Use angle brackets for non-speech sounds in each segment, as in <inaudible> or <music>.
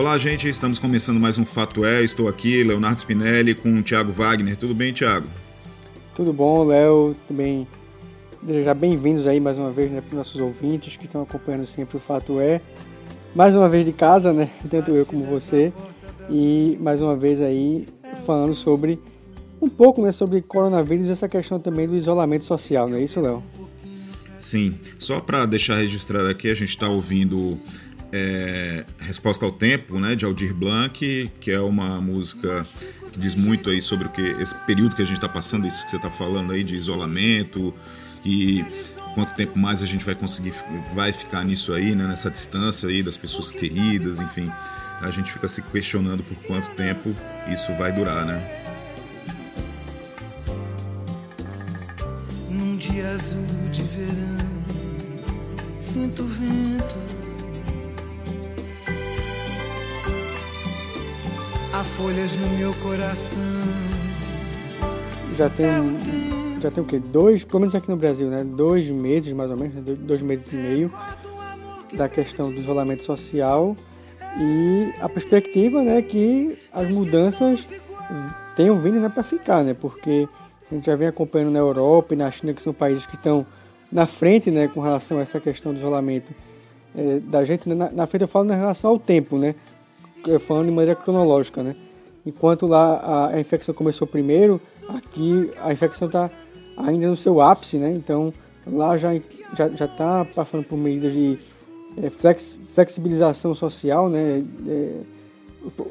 Olá, gente, estamos começando mais um Fato É. Estou aqui, Leonardo Spinelli, com o Thiago Wagner. Tudo bem, Thiago? Tudo bom, Léo? Também desejar bem-vindos aí mais uma vez né, para os nossos ouvintes que estão acompanhando sempre o Fato É. Mais uma vez de casa, né? <laughs> Tanto eu como você. E mais uma vez aí falando sobre um pouco né, sobre coronavírus e essa questão também do isolamento social, não é isso, Léo? Sim, só para deixar registrado aqui, a gente está ouvindo é, Resposta ao Tempo, né, de Aldir Blanc, que é uma música que diz muito aí sobre o que esse período que a gente está passando, isso que você está falando aí de isolamento e quanto tempo mais a gente vai conseguir, vai ficar nisso aí, né, nessa distância aí das pessoas queridas, enfim, a gente fica se questionando por quanto tempo isso vai durar, né? Num dia azul de verão, sinto o vento. Há folhas no meu coração. Já tem, já tem o quê? Dois, pelo menos aqui no Brasil, né? Dois meses mais ou menos, né? dois meses e meio da questão do isolamento social e a perspectiva, né, que as mudanças tenham vindo né, para ficar, né? Porque a gente já vem acompanhando na Europa e na China, que são países que estão na frente né, com relação a essa questão do isolamento é, da gente. Né, na, na, frente eu falo em relação ao tempo, né? Falando de maneira cronológica, né? Enquanto lá a, a infecção começou primeiro, aqui a infecção está ainda no seu ápice, né? Então lá já já já está passando por medidas de é, flex, flexibilização social, né? É,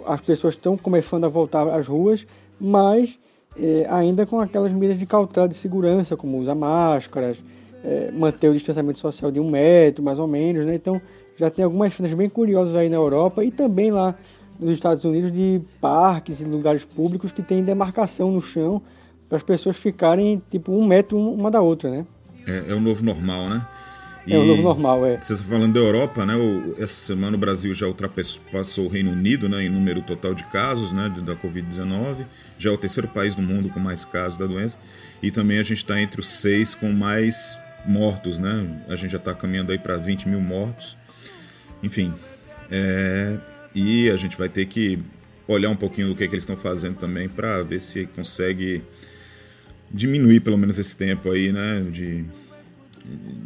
as pessoas estão começando a voltar às ruas, mas é, ainda com aquelas medidas de cautela de segurança, como usar máscaras, é, manter o distanciamento social de um metro, mais ou menos, né? Então, já tem algumas cenas bem curiosas aí na Europa e também lá nos Estados Unidos de parques e lugares públicos que tem demarcação no chão para as pessoas ficarem tipo um metro uma da outra, né? É, é o novo normal, né? E é o novo normal, é. Você está falando da Europa, né? essa semana o Brasil já ultrapassou o Reino Unido né, em número total de casos né, da Covid-19. Já é o terceiro país do mundo com mais casos da doença. E também a gente está entre os seis com mais mortos, né? A gente já está caminhando aí para 20 mil mortos. Enfim, é, e a gente vai ter que olhar um pouquinho do que, é que eles estão fazendo também para ver se consegue diminuir pelo menos esse tempo aí, né? De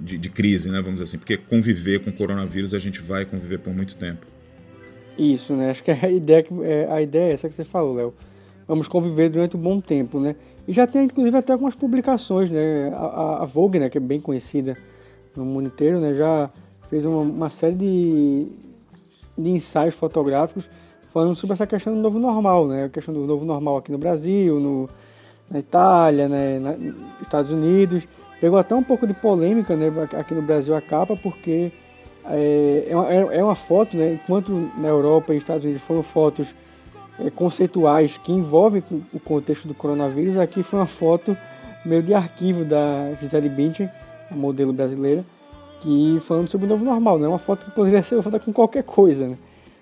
de, de, crise, né, vamos dizer assim, porque conviver com o coronavírus a gente vai conviver por muito tempo. Isso, né? Acho que a ideia, é, a ideia é essa que você falou, Léo. Vamos conviver durante um bom tempo, né? E já tem, inclusive, até algumas publicações, né? A, a Vogue, né, que é bem conhecida no mundo inteiro, né? Já fez uma, uma série de, de ensaios fotográficos falando sobre essa questão do novo normal, né? A questão do novo normal aqui no Brasil, no, na Itália, né? nos Estados Unidos Pegou até um pouco de polêmica né, aqui no Brasil a capa, porque é, é, uma, é uma foto, né, enquanto na Europa e Estados Unidos foram fotos é, conceituais que envolvem o contexto do coronavírus, aqui foi uma foto meio de arquivo da Gisele Bündchen, a modelo brasileira, que falando sobre o novo normal, né? Uma foto que poderia ser foto com qualquer coisa, né?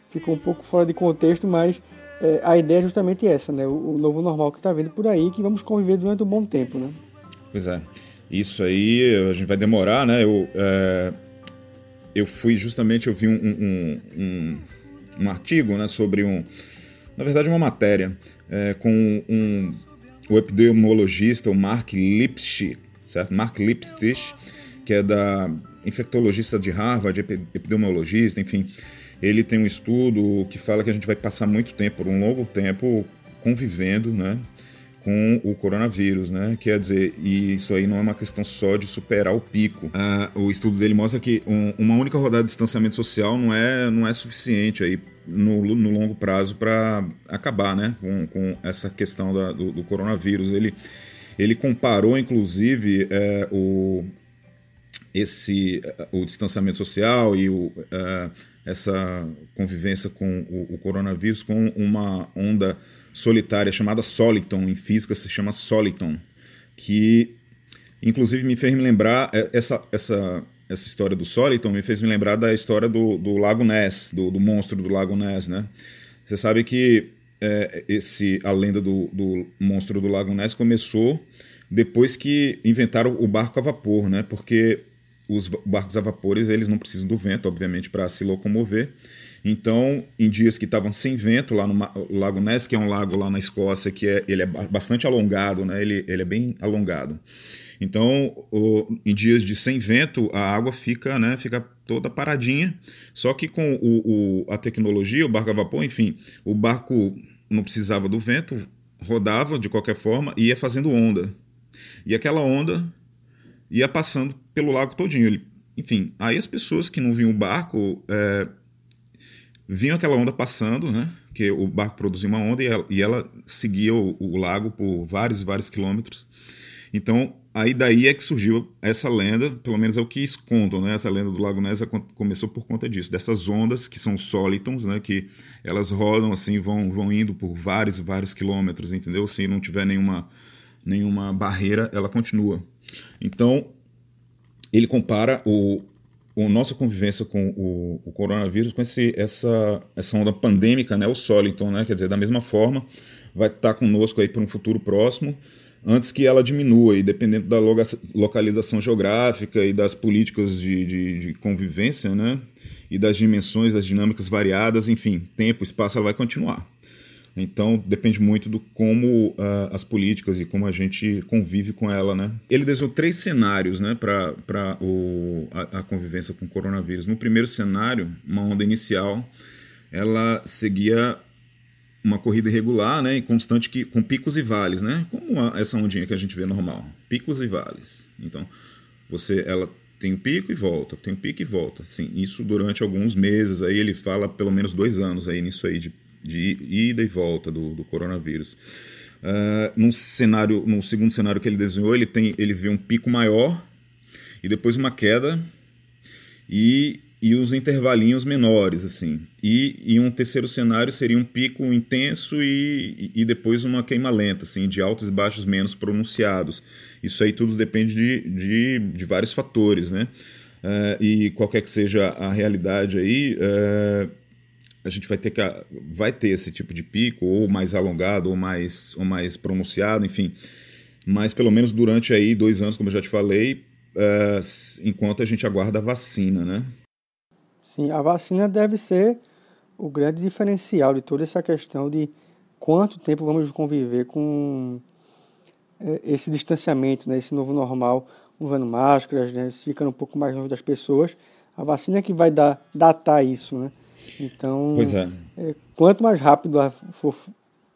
Ficou um pouco fora de contexto, mas é, a ideia é justamente essa, né? O, o novo normal que está vindo por aí, que vamos conviver durante um bom tempo, né? Pois é. Isso aí a gente vai demorar, né? Eu, é, eu fui justamente, eu vi um, um, um, um, artigo né, sobre um. Na verdade, uma matéria é, com um, o epidemiologista, o Mark Lipstich, certo? Mark Lipstich, que é da infectologista de Harvard, epidemiologista, enfim. Ele tem um estudo que fala que a gente vai passar muito tempo, por um longo tempo, convivendo, né? com o coronavírus, né? Quer dizer, e isso aí não é uma questão só de superar o pico. Ah, o estudo dele mostra que um, uma única rodada de distanciamento social não é, não é suficiente aí no, no longo prazo para acabar, né? Com, com essa questão da, do, do, coronavírus. Ele, ele comparou, inclusive, é, o, esse, o distanciamento social e o, é, essa convivência com o, o coronavírus com uma onda solitária chamada Soliton, em física se chama Soliton, que inclusive me fez me lembrar, é, essa, essa, essa história do Soliton me fez me lembrar da história do, do Lago Ness, do, do monstro do Lago Ness, né? Você sabe que é, esse, a lenda do, do monstro do Lago Ness começou depois que inventaram o barco a vapor, né? Porque os barcos a vapores eles não precisam do vento, obviamente, para se locomover. Então, em dias que estavam sem vento, lá no Lago Ness, que é um lago lá na Escócia, que é, ele é bastante alongado, né? ele, ele é bem alongado. Então, o, em dias de sem vento, a água fica, né, fica toda paradinha. Só que com o, o, a tecnologia, o barco a vapor, enfim, o barco não precisava do vento, rodava de qualquer forma e ia fazendo onda. E aquela onda ia passando pelo lago todinho. Enfim, aí as pessoas que não viam o barco é, viam aquela onda passando, né? Que o barco produzia uma onda e ela, e ela seguia o, o, lago por vários e vários quilômetros. Então, aí daí é que surgiu essa lenda, pelo menos é o que contam, né? Essa lenda do Lago Ness começou por conta disso, dessas ondas que são solitons, né? Que elas rodam assim, vão, vão indo por vários e vários quilômetros, entendeu? Se não tiver nenhuma, nenhuma barreira, ela continua. Então, ele compara o, a nossa convivência com o, o, coronavírus com esse, essa, essa onda pandêmica, né, o Soliton, né, quer dizer, da mesma forma, vai estar conosco aí por um futuro próximo, antes que ela diminua, e dependendo da localização geográfica e das políticas de, de, de convivência, né, e das dimensões, das dinâmicas variadas, enfim, tempo, espaço, ela vai continuar. Então depende muito do como uh, as políticas e como a gente convive com ela, né? Ele desenhou três cenários, né, para a, a convivência com o coronavírus. No primeiro cenário, uma onda inicial, ela seguia uma corrida irregular, né, e constante que com picos e vales, né? Como essa ondinha que a gente vê normal, picos e vales. Então você, ela tem um pico e volta, tem um pico e volta. Sim, isso durante alguns meses. Aí ele fala pelo menos dois anos aí nisso aí de de ida e volta do, do coronavírus. Uh, num cenário, no segundo cenário que ele desenhou, ele tem, ele vê um pico maior e depois uma queda e, e os intervalinhos menores, assim. E, e um terceiro cenário seria um pico intenso e, e depois uma queima lenta, assim, de altos e baixos menos pronunciados. Isso aí tudo depende de, de, de vários fatores, né? Uh, e qualquer que seja a realidade aí, uh, a gente vai ter que vai ter esse tipo de pico ou mais alongado ou mais ou mais pronunciado, enfim. Mas pelo menos durante aí dois anos, como eu já te falei, uh, enquanto a gente aguarda a vacina, né? Sim, a vacina deve ser o grande diferencial de toda essa questão de quanto tempo vamos conviver com é, esse distanciamento, né, esse novo normal, usando máscaras, né, ficando um pouco mais longe das pessoas. A vacina é que vai dar, datar isso, né? Então, é. é quanto mais rápido ela for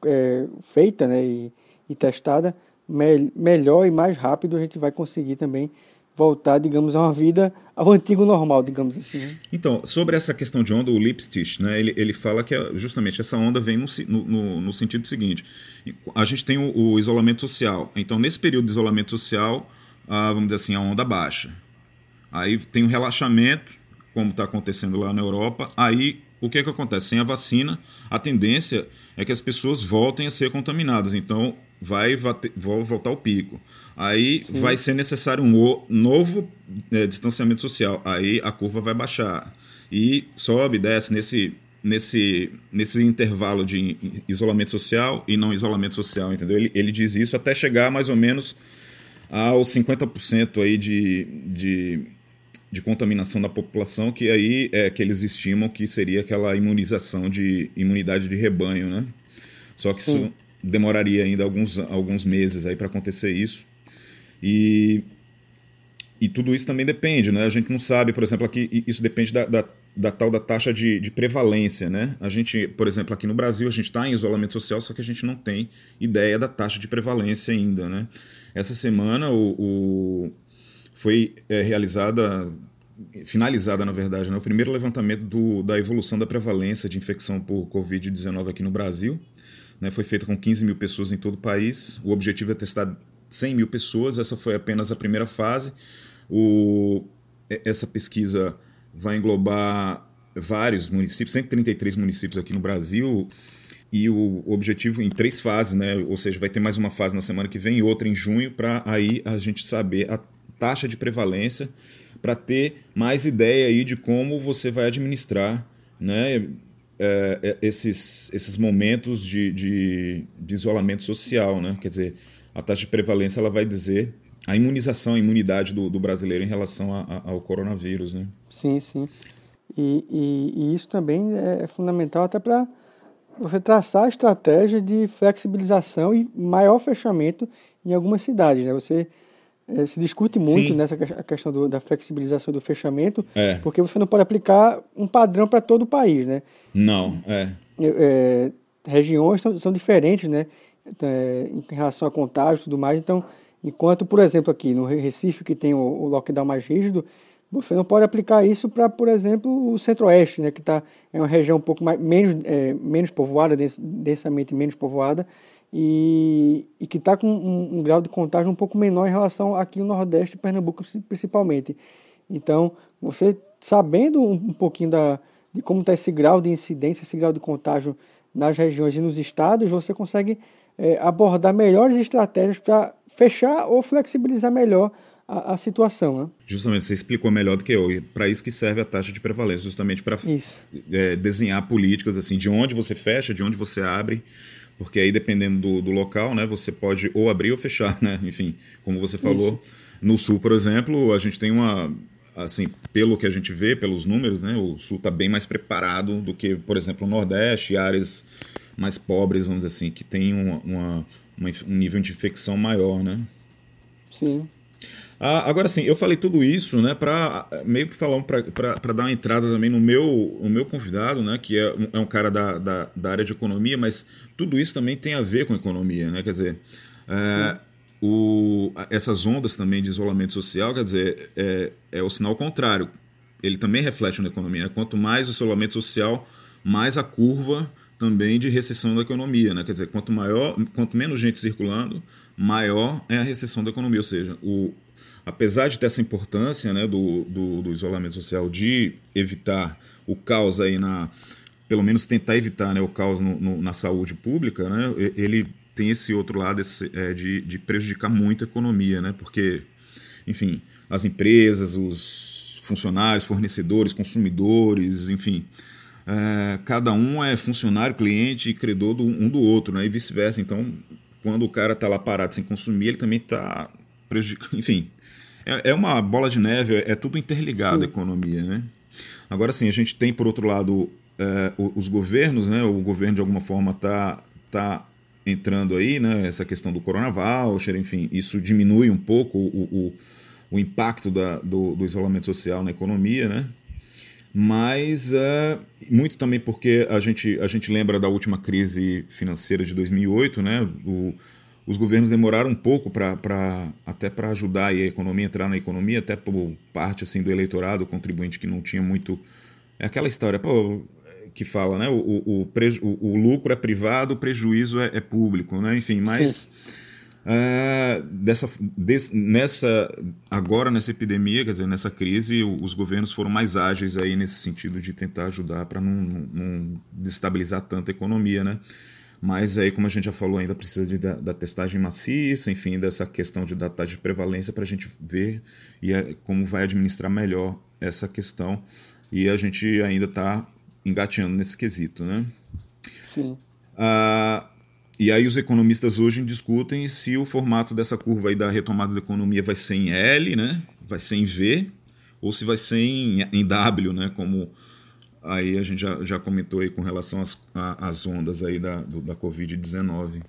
é, feita né, e, e testada, me, melhor e mais rápido a gente vai conseguir também voltar, digamos, a uma vida ao antigo normal, digamos assim. Né? Então, sobre essa questão de onda, o Lipstich, né, ele, ele fala que é justamente essa onda vem no, no, no sentido seguinte: a gente tem o, o, isolamento social. Então, nesse período de isolamento social, a, vamos dizer assim, a onda baixa. Aí tem o relaxamento, como está acontecendo lá na Europa, aí o que, é que acontece? Sem a vacina, a tendência é que as pessoas voltem a ser contaminadas. Então, vai, vai voltar o pico. Aí Sim. vai ser necessário um novo é, distanciamento social. Aí a curva vai baixar. E sobe, desce nesse, nesse, nesse intervalo de isolamento social e não isolamento social, entendeu? Ele, ele diz isso até chegar mais ou menos aos 50% aí de, de de contaminação da população, que aí é que eles estimam que seria aquela imunização de imunidade de rebanho, né? Só que isso demoraria ainda alguns, alguns meses aí para acontecer isso. E, e tudo isso também depende, né? A gente não sabe, por exemplo, aqui isso depende da, da, da tal da taxa de, de prevalência, né? A gente, por exemplo, aqui no Brasil a gente está em isolamento social, só que a gente não tem ideia da taxa de prevalência ainda, né? Essa semana o, o foi é, realizada, finalizada, na verdade, né, o primeiro levantamento do, da evolução da prevalência de infecção por Covid-19 aqui no Brasil. Né, foi feito com 15 mil pessoas em todo o país. O objetivo é testar 100 mil pessoas. Essa foi apenas a primeira fase. O, essa pesquisa vai englobar vários municípios, 133 municípios aqui no Brasil. E o objetivo em três fases, né? Ou seja, vai ter mais uma fase na semana que vem e outra em junho, para aí a gente saber a taxa de prevalência para ter mais ideia aí de como você vai administrar né, é, é, esses, esses momentos de, de, de, isolamento social. Né? Quer dizer, a taxa de prevalência ela vai dizer a imunização, a imunidade do, do brasileiro em relação a, a, ao coronavírus, né? Sim, sim. E, e, e isso também é fundamental até para você traçar a estratégia de flexibilização e maior fechamento em algumas cidades, né? Você é, se discute muito Sim. nessa a questão do, da flexibilização do fechamento, é. porque você não pode aplicar um padrão para todo o país, né? Não, é. é regiões são, são diferentes, né? É, em relação a contágio e tudo mais. Então, enquanto, por exemplo, aqui no Recife, que tem o, o lockdown mais rígido, você não pode aplicar isso para, por exemplo, o Centro-Oeste, né? Que tá, é uma região um pouco mais, menos, é, menos povoada, densamente menos povoada, e, e que está com um, um, grau de contágio um pouco menor em relação aqui no Nordeste, Pernambuco principalmente. Então, você sabendo um, um pouquinho da, de como está esse grau de incidência, esse grau de contágio nas regiões e nos estados, você consegue é, abordar melhores estratégias para fechar ou flexibilizar melhor a, a, situação. Né? Justamente, você explicou melhor do que eu. Para isso que serve a taxa de prevalência, justamente para é, desenhar políticas assim, de onde você fecha, de onde você abre porque aí dependendo do, do, local, né, você pode ou abrir ou fechar, né? <laughs> Enfim, como você falou, Isso. no sul, por exemplo, a gente tem uma assim, pelo que a gente vê, pelos números, né, o sul está bem mais preparado do que, por exemplo, o Nordeste, áreas mais pobres, vamos dizer assim, que tem uma, uma, uma um nível de infecção maior, né? Sim. Ah, agora sim, eu falei tudo isso, né, para meio que falar para dar uma entrada também no meu, no meu convidado, né, que é um, é um cara da, da, da, área de economia, mas tudo isso também tem a ver com economia, né, quer dizer, é, o, essas ondas também de isolamento social, quer dizer, é, é o sinal contrário. Ele também reflete na economia. Né? Quanto mais o isolamento social, mais a curva também de recessão da economia, né? Quer dizer, quanto maior, quanto menos gente circulando, maior é a recessão da economia. Ou seja, o, apesar de ter essa importância né, do, do, do, isolamento social, de evitar o caos aí na. pelo menos tentar evitar né, o caos no, no, na saúde pública, né, ele tem esse outro lado esse, é, de, de prejudicar muito a economia, né, porque, enfim, as empresas, os funcionários, fornecedores, consumidores, enfim. É, cada um é funcionário, cliente e credor do, um do outro, né, e vice-versa. Então, quando o cara está lá parado sem consumir, ele também está prejudicando. <laughs> Enfim, é, é uma bola de neve, é tudo interligado a economia, né? Agora sim, a gente tem, por outro lado, é, os governos, né? O governo, de alguma forma, está tá entrando aí, né? Essa questão do Corona Voucher, enfim, isso diminui um pouco o, o, o impacto da, do, do, isolamento social na economia, né? Mas é, muito também porque a gente, a gente lembra da última crise financeira de 2008, né? O, os governos demoraram um pouco para até para ajudar a economia entrar na economia, até por parte assim do eleitorado, contribuinte que não tinha muito é aquela história pô, que fala, né? O, o, o, o lucro é privado, o prejuízo é, é público, né? Enfim, mas uh, dessa, des, nessa agora nessa epidemia, quer dizer, nessa crise, os governos foram mais ágeis aí nesse sentido de tentar ajudar para não, não, destabilizar tanto a economia, né? Mas aí, como a gente já falou, ainda precisa de, da, da testagem maciça, enfim, dessa questão de da taxa de prevalência para a gente ver e é, como vai administrar melhor essa questão. E a gente ainda está engateando nesse quesito, né? Sim. Ah, e aí os economistas hoje discutem se o formato dessa curva aí da retomada da economia vai ser em L, né? Vai ser em V, ou se vai ser em, em W, né? Como aí a gente já, já comentou aí com relação às, às ondas aí da, do, da Covid-19.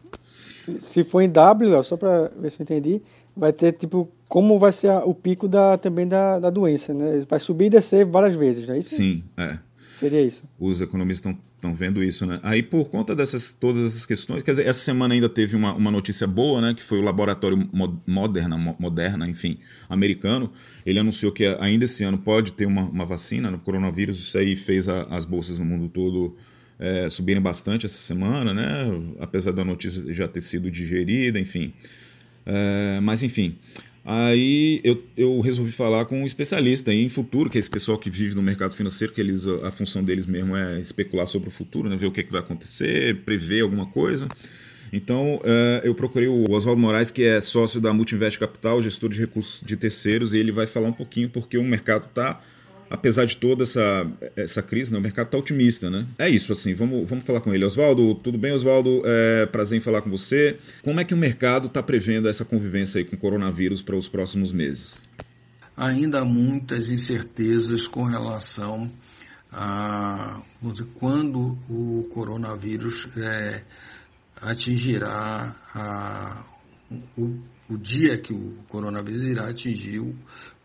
Se for em W, Léo, só para ver se eu entendi, vai ter tipo como vai ser o pico da, também da, da doença, né? Vai subir e descer várias vezes, não é isso? Sim, é. Seria isso. Os economistas estão vendo isso, né? Aí, por conta dessas todas essas questões, quer dizer, essa semana ainda teve uma, uma notícia boa, né? Que foi o laboratório Moderna, Moderna, enfim, americano. Ele anunciou que ainda esse ano pode ter uma, uma vacina no coronavírus. Isso aí fez a, as bolsas no mundo todo é, subirem bastante essa semana, né? Apesar da notícia já ter sido digerida, enfim. É, mas, enfim, Aí eu, eu resolvi falar com um especialista em futuro, que é esse pessoal que vive no mercado financeiro, que eles a função deles mesmo é especular sobre o futuro, né, ver o que, é que vai acontecer, prever alguma coisa. Então, uh, eu procurei o Oswaldo Moraes, que é sócio da Multinvest Capital, gestor de recursos de terceiros, e ele vai falar um pouquinho porque o mercado está apesar de toda essa, essa crise, né, o mercado está otimista, né? É isso, assim, vamos, vamos falar com ele. Oswaldo, tudo bem, Oswaldo? É prazer em falar com você. Como é que o mercado está prevendo essa convivência aí com o coronavírus para os próximos meses? Ainda há muitas incertezas com relação a dizer, quando o coronavírus é, atingirá a, o, o, dia que o coronavírus irá atingir o,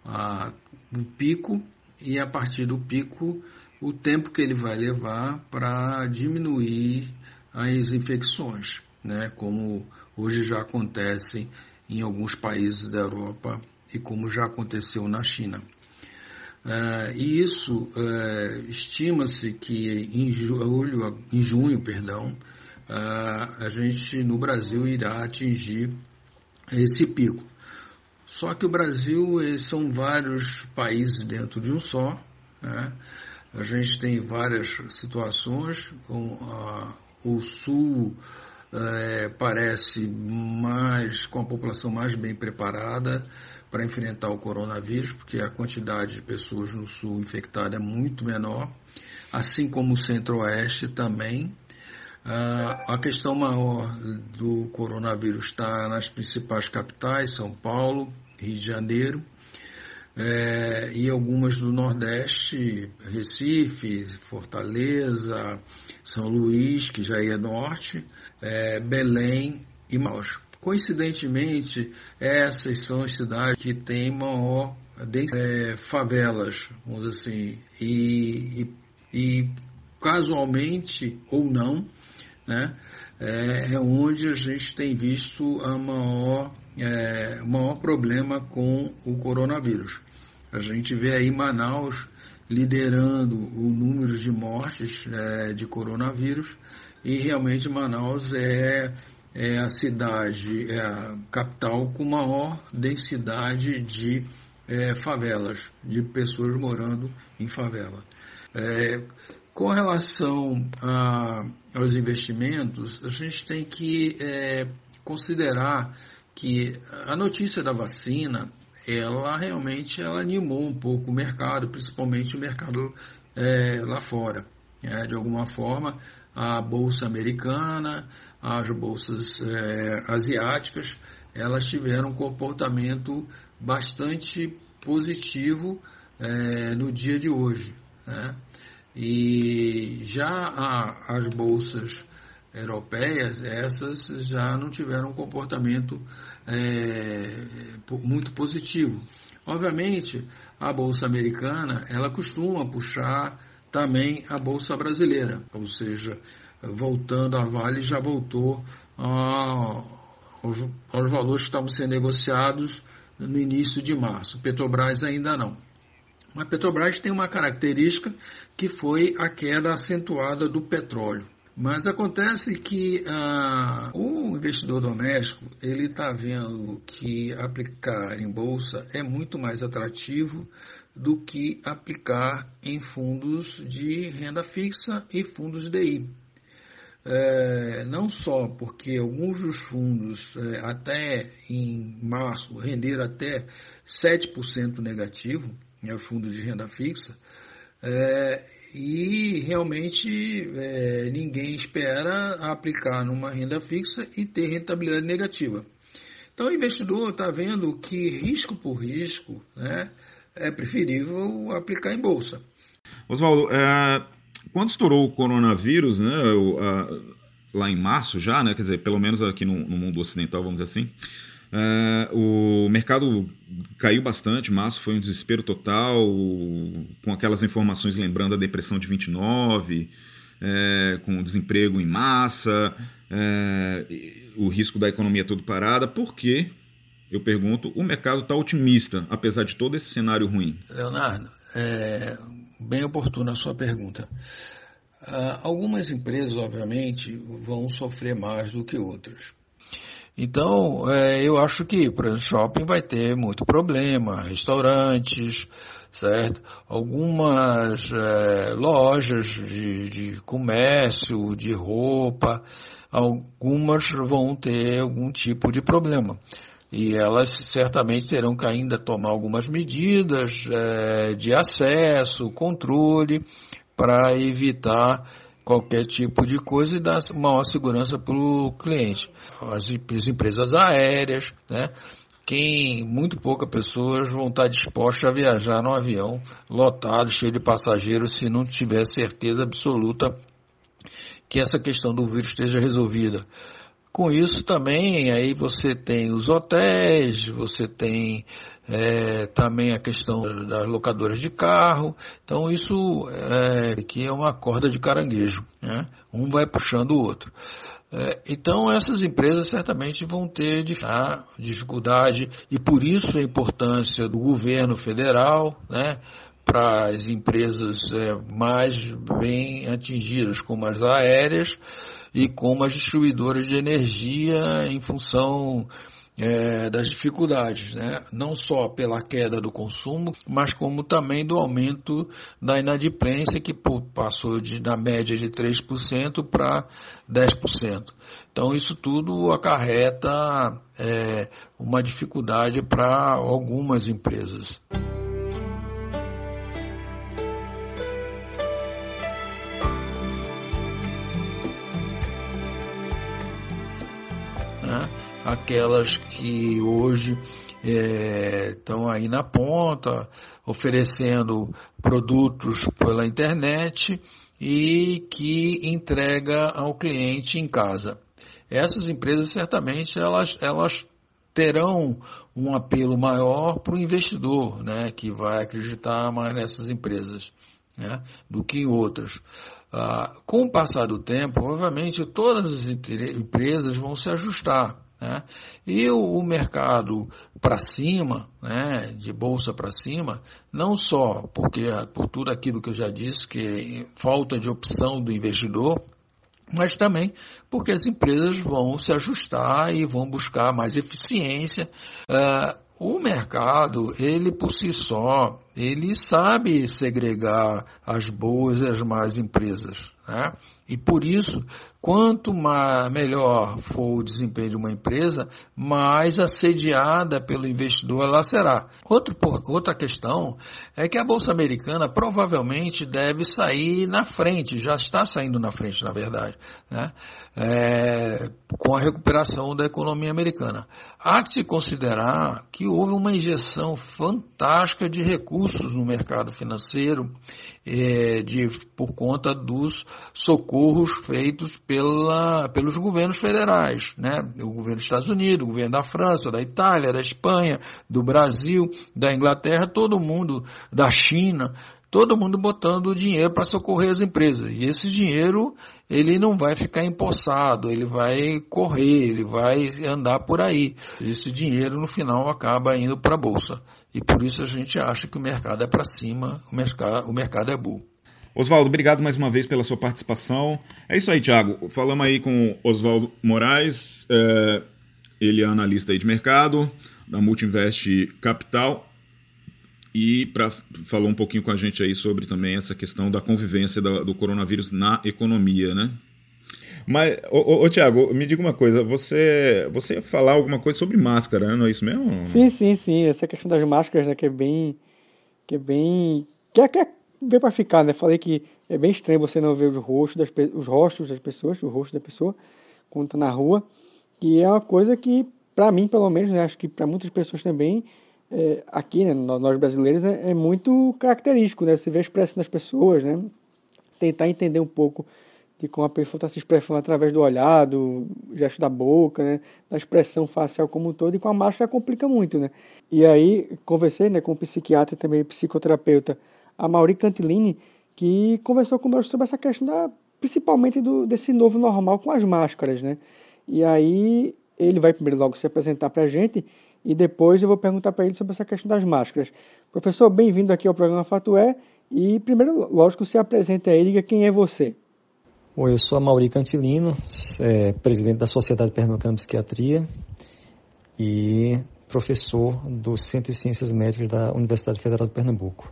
a, o pico e a partir do pico o tempo que ele vai levar para diminuir as infecções, né, como hoje já acontece em alguns países da Europa e como já aconteceu na China. Uh, e isso uh, estima-se que em julho, em junho, perdão, uh, a gente no Brasil irá atingir esse pico. Só que o Brasil são vários países dentro de um só. Né? A gente tem várias situações. o Sul é, parece mais com a população mais bem preparada para enfrentar o coronavírus, porque a quantidade de pessoas no Sul infectadas é muito menor, assim como o Centro-Oeste também. Uh, a questão maior do coronavírus está nas principais capitais, São Paulo, Rio de Janeiro, é, e algumas do Nordeste, Recife, Fortaleza, São Luís, que já é norte, é, Belém e Manaus. Coincidentemente, essas são as cidades que têm maior é, favelas, vamos dizer assim, e, e, e casualmente ou não, né, é, é, onde a gente tem visto a maior, é, o maior problema com o coronavírus. A gente vê aí Manaus liderando o número de mortes é, de coronavírus e realmente Manaus é, é a cidade, é a capital com maior densidade de é, favelas, de pessoas morando em favela. É, com relação a, aos investimentos, a gente tem que é, considerar que a notícia da vacina, ela realmente ela animou um pouco o mercado, principalmente o mercado é, lá fora. É, de alguma forma, a bolsa americana, as bolsas é, asiáticas, elas tiveram um comportamento bastante positivo é, no dia de hoje. Né? E já a, as bolsas europeias, essas já não tiveram um comportamento é, muito positivo. Obviamente, a bolsa americana, ela costuma puxar também a bolsa brasileira, ou seja, voltando a Vale já voltou a, aos, aos valores que estavam sendo negociados no início de março. Petrobras ainda não. A Petrobras tem uma característica que foi a queda acentuada do petróleo. Mas acontece que ah, o investidor doméstico ele está vendo que aplicar em bolsa é muito mais atrativo do que aplicar em fundos de renda fixa e fundos de DI. É, não só porque alguns dos fundos é, até em março renderam até 7% negativo, né, fundos de renda fixa, é, e realmente é, ninguém espera aplicar numa renda fixa e ter rentabilidade negativa. Então o investidor está vendo que risco por risco né, é preferível aplicar em bolsa. Oswaldo, é, quando estourou o coronavírus, né, lá em março já, né, quer dizer, pelo menos aqui no, no mundo ocidental, vamos dizer assim, é, o mercado caiu bastante, março foi um desespero total, com aquelas informações lembrando a depressão de 29, é, com desemprego em massa, é, o risco da economia toda parada. Por que, eu pergunto, o mercado está otimista, apesar de todo esse cenário ruim? Leonardo, é bem oportuna a sua pergunta. Uh, algumas empresas, obviamente, vão sofrer mais do que outras. Então, é, eu acho que, por exemplo, shopping vai ter muito problema, restaurantes, certo? Algumas é, lojas de, de comércio, de roupa, algumas vão ter algum tipo de problema. e elas certamente terão que ainda tomar algumas medidas é, de acesso, controle, para evitar qualquer tipo de coisa e dar maior segurança para o cliente. As, as, empresas aéreas, né? Quem, muito poucas pessoas vão estar dispostas a viajar num avião lotado, cheio de passageiros, se não tiver certeza absoluta que essa questão do vírus esteja resolvida. Com isso também, aí você tem os hotéis, você tem é, também a questão das locadoras de carro. Então isso é, aqui é uma corda de caranguejo, né? Um vai puxando o outro. É, então essas empresas certamente vão ter dificuldade e por isso a importância do governo federal, né? Para as empresas é, mais bem atingidas, como as aéreas, e como as distribuidoras de energia em função é, das dificuldades, né? não só pela queda do consumo, mas como também do aumento da inadimplência, que passou de, da média de 3% para 10%. Então, isso tudo acarreta é, uma dificuldade para algumas empresas. Aquelas que hoje estão é, aí na ponta, oferecendo produtos pela internet e que entrega ao cliente em casa. Essas empresas certamente elas, elas terão um apelo maior para o investidor, né, que vai acreditar mais nessas empresas, né, do que em outras. Ah, com o passar do tempo, obviamente, todas as empresas vão se ajustar. Né? E o, o mercado para cima, né, de bolsa para cima, não só porque por tudo aquilo que eu já disse, que falta de opção do investidor, mas também porque as empresas vão se ajustar e vão buscar mais eficiência. Uh, o mercado, ele por si só, ele sabe segregar as boas e as más empresas. Né? E por isso, quanto mais, melhor for o desempenho de uma empresa, mais assediada pelo investidor ela será. Outro, outra questão é que a Bolsa Americana provavelmente deve sair na frente, já está saindo na frente, na verdade, né? É, com a recuperação da economia americana. Há que se considerar que houve uma injeção fantástica de recursos no mercado financeiro é, de, por conta dos socorros feitos pela, pelos governos federais, né? O governo dos Estados Unidos, o governo da França, da Itália, da Espanha, do Brasil, da Inglaterra, todo mundo, da China, todo mundo botando dinheiro para socorrer as empresas. E esse dinheiro, ele não vai ficar empossado, ele vai correr, ele vai andar por aí. Esse dinheiro, no final, acaba indo para a Bolsa. E por isso a gente acha que o mercado é para cima, o mercado, o mercado é burro. Oswaldo, obrigado mais uma vez pela sua participação. É isso aí, Thiago. Falamos aí com Oswaldo Moraes, é, ele é analista de mercado da Multinvest Capital e para falou um pouquinho com a gente aí sobre também essa questão da convivência do, do coronavírus na economia, né? Mas, ô, ô, Tiago, me diga uma coisa, você, você ia falar alguma coisa sobre máscara, né? não é isso mesmo? Sim, sim, sim. Essa questão das máscaras, né, que é bem. que é bem. que é, que é veio para ficar, né? Falei que é bem estranho você não ver os rostos das, os rostos das pessoas, o rosto da pessoa, quando tá na rua. E é uma coisa que, para mim, pelo menos, né, acho que para muitas pessoas também, é, aqui, né, nós brasileiros, é, é, muito característico, né? Você vê a expressão das pessoas, né? Tentar entender um pouco de como a pessoa está se expressando através do olhar, do gesto da boca, né? Da expressão facial como um todo, e com a máscara complica muito, né? E aí, conversei né, com um psiquiatra e também psicoterapeuta a Mauri Cantilini, que conversou conosco sobre essa questão da, principalmente do, desse novo normal com as máscaras, né? E aí ele vai primeiro logo se apresentar para a gente e depois eu vou perguntar para ele sobre essa questão das máscaras. Professor, bem-vindo aqui ao programa Fato É e primeiro, lógico, se apresente aí e diga quem é você. Oi, eu sou a Mauri Cantilino, é, presidente da Sociedade Pernambucana de Psiquiatria e professor do Centro de Ciências Médicas da Universidade Federal de Pernambuco.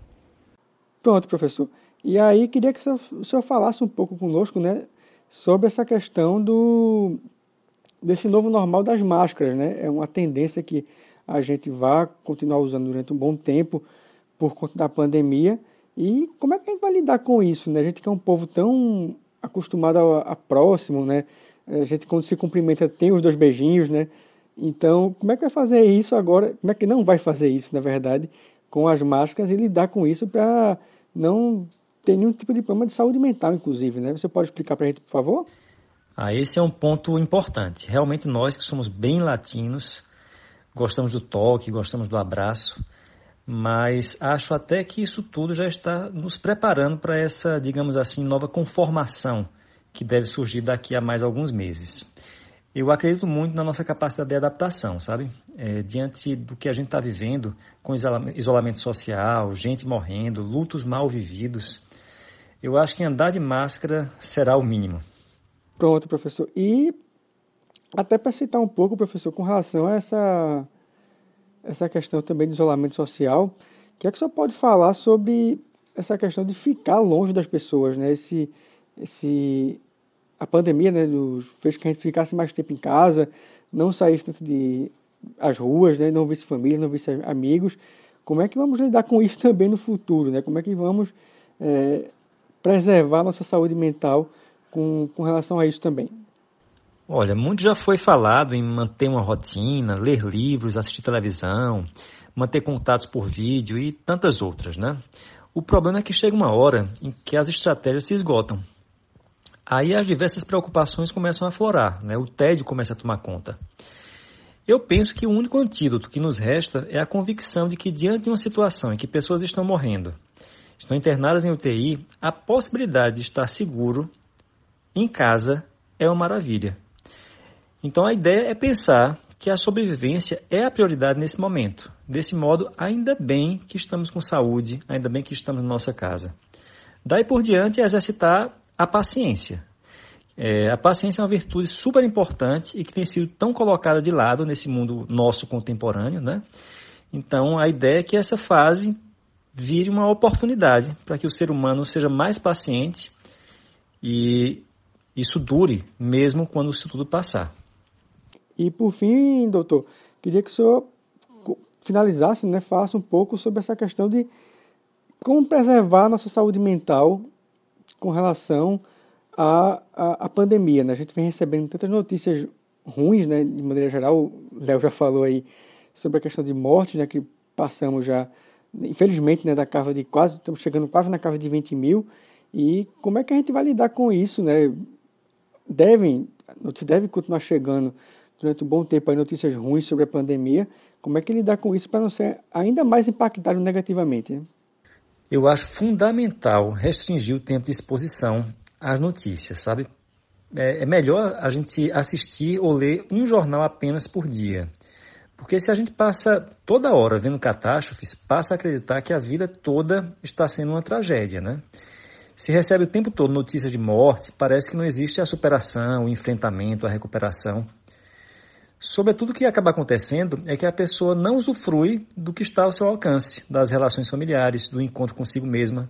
Pronto, professor. E aí queria que o senhor, falasse um pouco conosco, né, sobre essa questão do desse novo normal das máscaras, né? É uma tendência que a gente vai continuar usando durante um bom tempo por conta da pandemia. E como é que a gente vai lidar com isso, né? A gente que é um povo tão acostumado a, a próximo, né? A gente quando se cumprimenta tem os dois beijinhos, né? Então, como é que vai fazer isso agora? Como é que não vai fazer isso, na verdade, com as máscaras e lidar com isso para não ter nenhum tipo de problema de saúde mental, inclusive, né? Você pode explicar para a gente, por favor? Ah, esse é um ponto importante. Realmente nós que somos bem latinos, gostamos do toque, gostamos do abraço, mas acho até que isso tudo já está nos preparando para essa, digamos assim, nova conformação que deve surgir daqui a mais alguns meses. Eu acredito muito na nossa capacidade de adaptação, sabe? É, diante do que a gente está vivendo, com isolamento social, gente morrendo, lutos mal vividos, eu acho que andar de máscara será o mínimo. Pronto, professor. E até para citar um pouco, professor, com relação a essa, essa questão também de isolamento social, que é que senhor pode falar sobre essa questão de ficar longe das pessoas, né? Esse, esse, a pandemia né, fez que a gente ficasse mais tempo em casa, não saísse tanto de as ruas, né, não visse família, não visse amigos. Como é que vamos lidar com isso <laughs> também no futuro? Né? Como é que vamos é, preservar nossa saúde mental com, com relação a isso também? Olha, muito já foi falado em manter uma rotina, ler livros, assistir televisão, manter contatos por vídeo e tantas outras, né? O problema é que chega uma hora em que as estratégias se esgotam. Aí as diversas preocupações começam a aflorar, né? o tédio começa a tomar conta. Eu penso que o único antídoto que nos resta é a convicção de que, diante de uma situação em que pessoas estão morrendo, estão internadas em UTI, a possibilidade de estar seguro em casa é uma maravilha. Então a ideia é pensar que a sobrevivência é a prioridade nesse momento. Desse modo, ainda bem que estamos com saúde, ainda bem que estamos na nossa casa. Daí por diante, é exercitar a paciência. É, a paciência é uma virtude super importante e que tem sido tão colocada de lado nesse mundo nosso contemporâneo, né? Então, a ideia é que essa fase vire uma oportunidade para que o ser humano seja mais paciente e isso dure mesmo quando isso tudo passar. E por fim, doutor, queria que o senhor finalizasse, né, faça um pouco sobre essa questão de como preservar a nossa saúde mental com relação à, à, à pandemia. Né? A gente vem recebendo tantas notícias ruins, né, de maneira geral, o Léo já falou aí sobre a questão de mortes, né, que passamos já, infelizmente, né, da casa de quase, estamos chegando quase na casa de 20 mil, e como é que a gente vai lidar com isso, né? devem, deve continuar chegando durante um bom tempo aí notícias ruins sobre a pandemia. Como é que lidar com isso para não ser ainda mais impactado negativamente? Né? Eu acho fundamental restringir o tempo de exposição às notícias, sabe? É, é melhor a gente assistir ou ler um jornal apenas por dia. Porque se a gente passa toda hora vendo catástrofes, passa a acreditar que a vida toda está sendo uma tragédia, né? Se recebe o tempo todo notícias de morte, parece que não existe a superação, o enfrentamento, a recuperação. Sobretudo o que acaba acontecendo é que a pessoa não usufrui do que está ao seu alcance, das relações familiares, do encontro consigo mesma.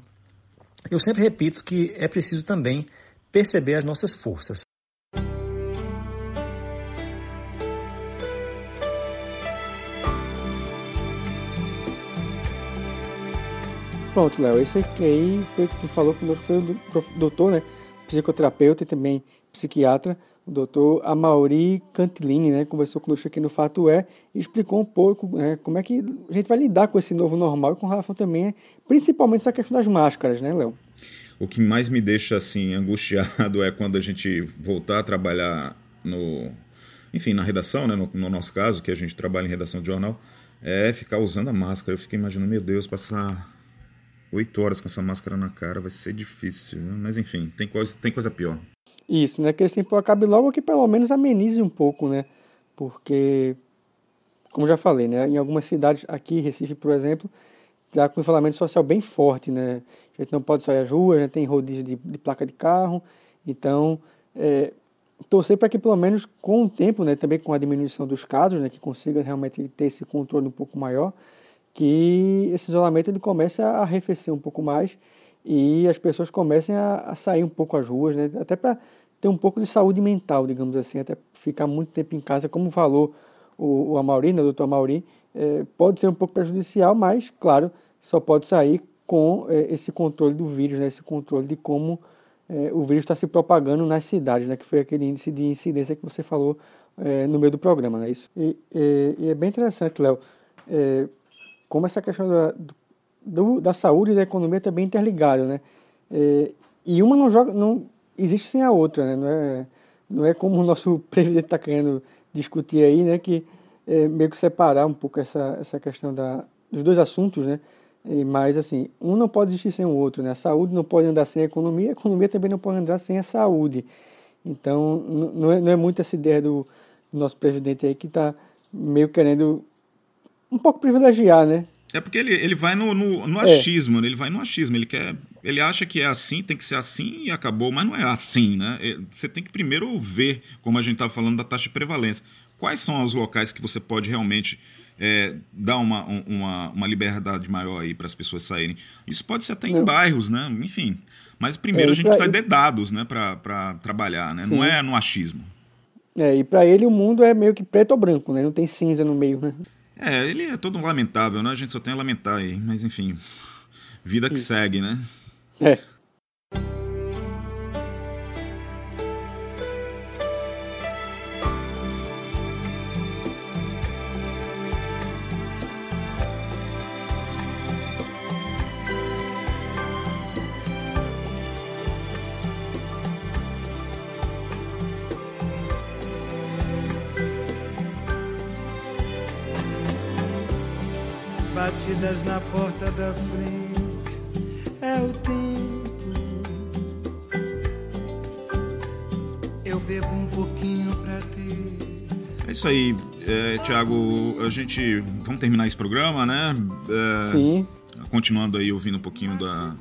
Eu sempre repito que é preciso também perceber as nossas forças. Pronto, Léo, esse aí foi que falou conosco, foi o doutor, né, psicoterapeuta e também psiquiatra, o doutor Amauri Cantilini, né, conversou conosco aqui no Fato É e explicou um pouco né, como é que a gente vai lidar com esse novo normal e com relação também, principalmente essa questão das máscaras, né, Léo? O que mais me deixa assim angustiado é quando a gente voltar a trabalhar no, enfim, na redação, né, no, no nosso caso, que a gente trabalha em redação de jornal, é ficar usando a máscara. Eu fico imaginando, meu Deus, passar oito horas com essa máscara na cara vai ser difícil. Mas enfim, tem coisa, tem coisa pior. Isso, né? Que esse tempo acabe logo que pelo menos amenize um pouco, né? Porque, como já falei, né? Em algumas cidades, aqui, Recife, por exemplo, já com isolamento social bem forte, né? A gente não pode sair às ruas, né? tem rodízio de, de placa de carro. Então, é, torcer para que pelo menos com o tempo, né? Também com a diminuição dos casos, né? Que consiga realmente ter esse controle um pouco maior que esse isolamento ele comece a arrefecer um pouco mais e as pessoas comecem a, a sair um pouco às ruas, né? até para ter um pouco de saúde mental, digamos assim, até ficar muito tempo em casa, como falou o, o Amauri, né, o doutor Amauri, é, pode ser um pouco prejudicial, mas, claro, só pode sair com é, esse controle do vírus, né, esse controle de como é, o vírus está se propagando nas cidades, né, que foi aquele índice de incidência que você falou é, no meio do programa, não é isso? E, e, e é bem interessante, Léo, é, como essa questão da, do, da saúde e da economia está bem interligada, né? É, e uma não joga, não existe sem a outra, né? Não é, não é como o nosso <laughs> presidente está querendo discutir aí, né? Que é, meio que separar um pouco essa, essa questão da, dos dois assuntos, né? Mas assim, um não pode existir sem o outro, né? A saúde não pode andar sem a economia, a economia também não pode andar sem a saúde. Então, não é, não é muito essa ideia do, do nosso presidente aí que está meio querendo um pouco privilegiar, né? É porque ele, ele vai no, no, no é. achismo, é. ele vai no achismo, ele quer. Ele acha que é assim, tem que ser assim e acabou, mas não é assim, né? É, você tem que primeiro ver, como a gente estava falando da taxa de prevalência. Quais são os locais que você pode realmente é, dar uma, uma, uma liberdade maior aí para as pessoas saírem? Isso pode ser até em não. bairros, né? Enfim. Mas primeiro é, a gente precisa ter dados né, para trabalhar, né? Não é no achismo. É, e para ele o mundo é meio que preto ou branco, né? Não tem cinza no meio, né? É, ele é todo lamentável, né? A gente só tem a lamentar aí. Mas enfim, vida que Isso. segue, né? É. frente é o tempo. Eu bebo um pouquinho pra ter. É isso aí, é, Tiago. A gente. Vamos terminar esse programa, né? É, Sim. Continuando aí ouvindo um pouquinho da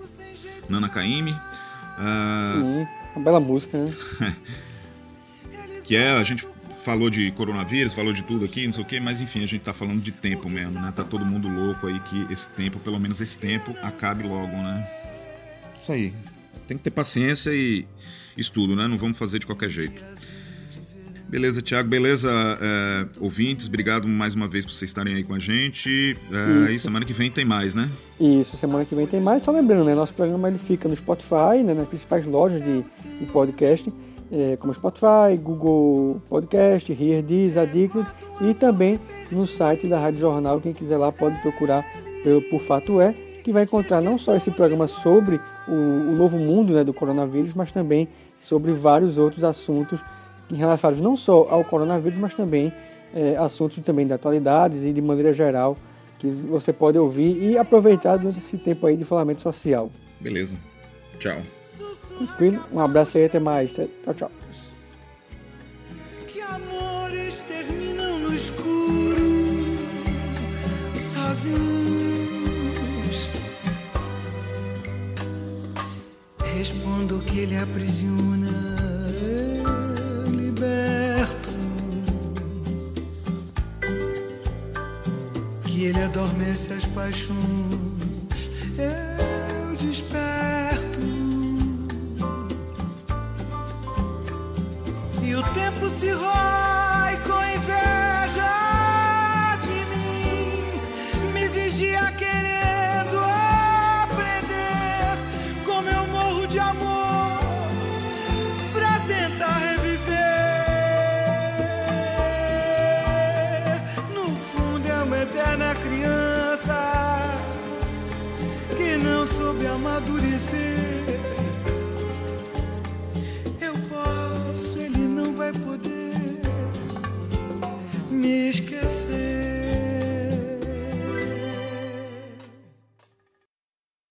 Nana Caymmi. É, Sim, uma bela música, né? <laughs> que é, a gente falou de coronavírus, falou de tudo aqui, não sei o quê, mas enfim, a gente tá falando de tempo mesmo, né? Tá todo mundo louco aí que esse tempo, pelo menos esse tempo, acabe logo, né? Isso aí. Tem que ter paciência e estudo, né? Não vamos fazer de qualquer jeito. Beleza, Thiago, beleza, é, ouvintes, obrigado mais uma vez por vocês estarem aí com a gente. É, e semana que vem tem mais, né? Isso, semana que vem tem mais. Só lembrando, né? Nosso programa ele fica no Spotify, né, nas principais lojas de, de podcast é, como Spotify, Google Podcast, Here This, Addicted e também no site da Rádio Jornal. Quem quiser lá pode procurar pelo Por Fato É, que vai encontrar não só esse programa sobre o, o novo mundo né, do coronavírus, mas também sobre vários outros assuntos relacionados não só ao coronavírus, mas também é, assuntos também de atualidades e de maneira geral que você pode ouvir e aproveitar durante esse tempo aí de isolamento social. Beleza. Tchau. Tranquilo? Um abraço aí, até mais. Tchau, tchau. Que amores terminam no escuro, sozinhos. Respondo que ele aprisiona, liberto. Que ele adormece as paixões.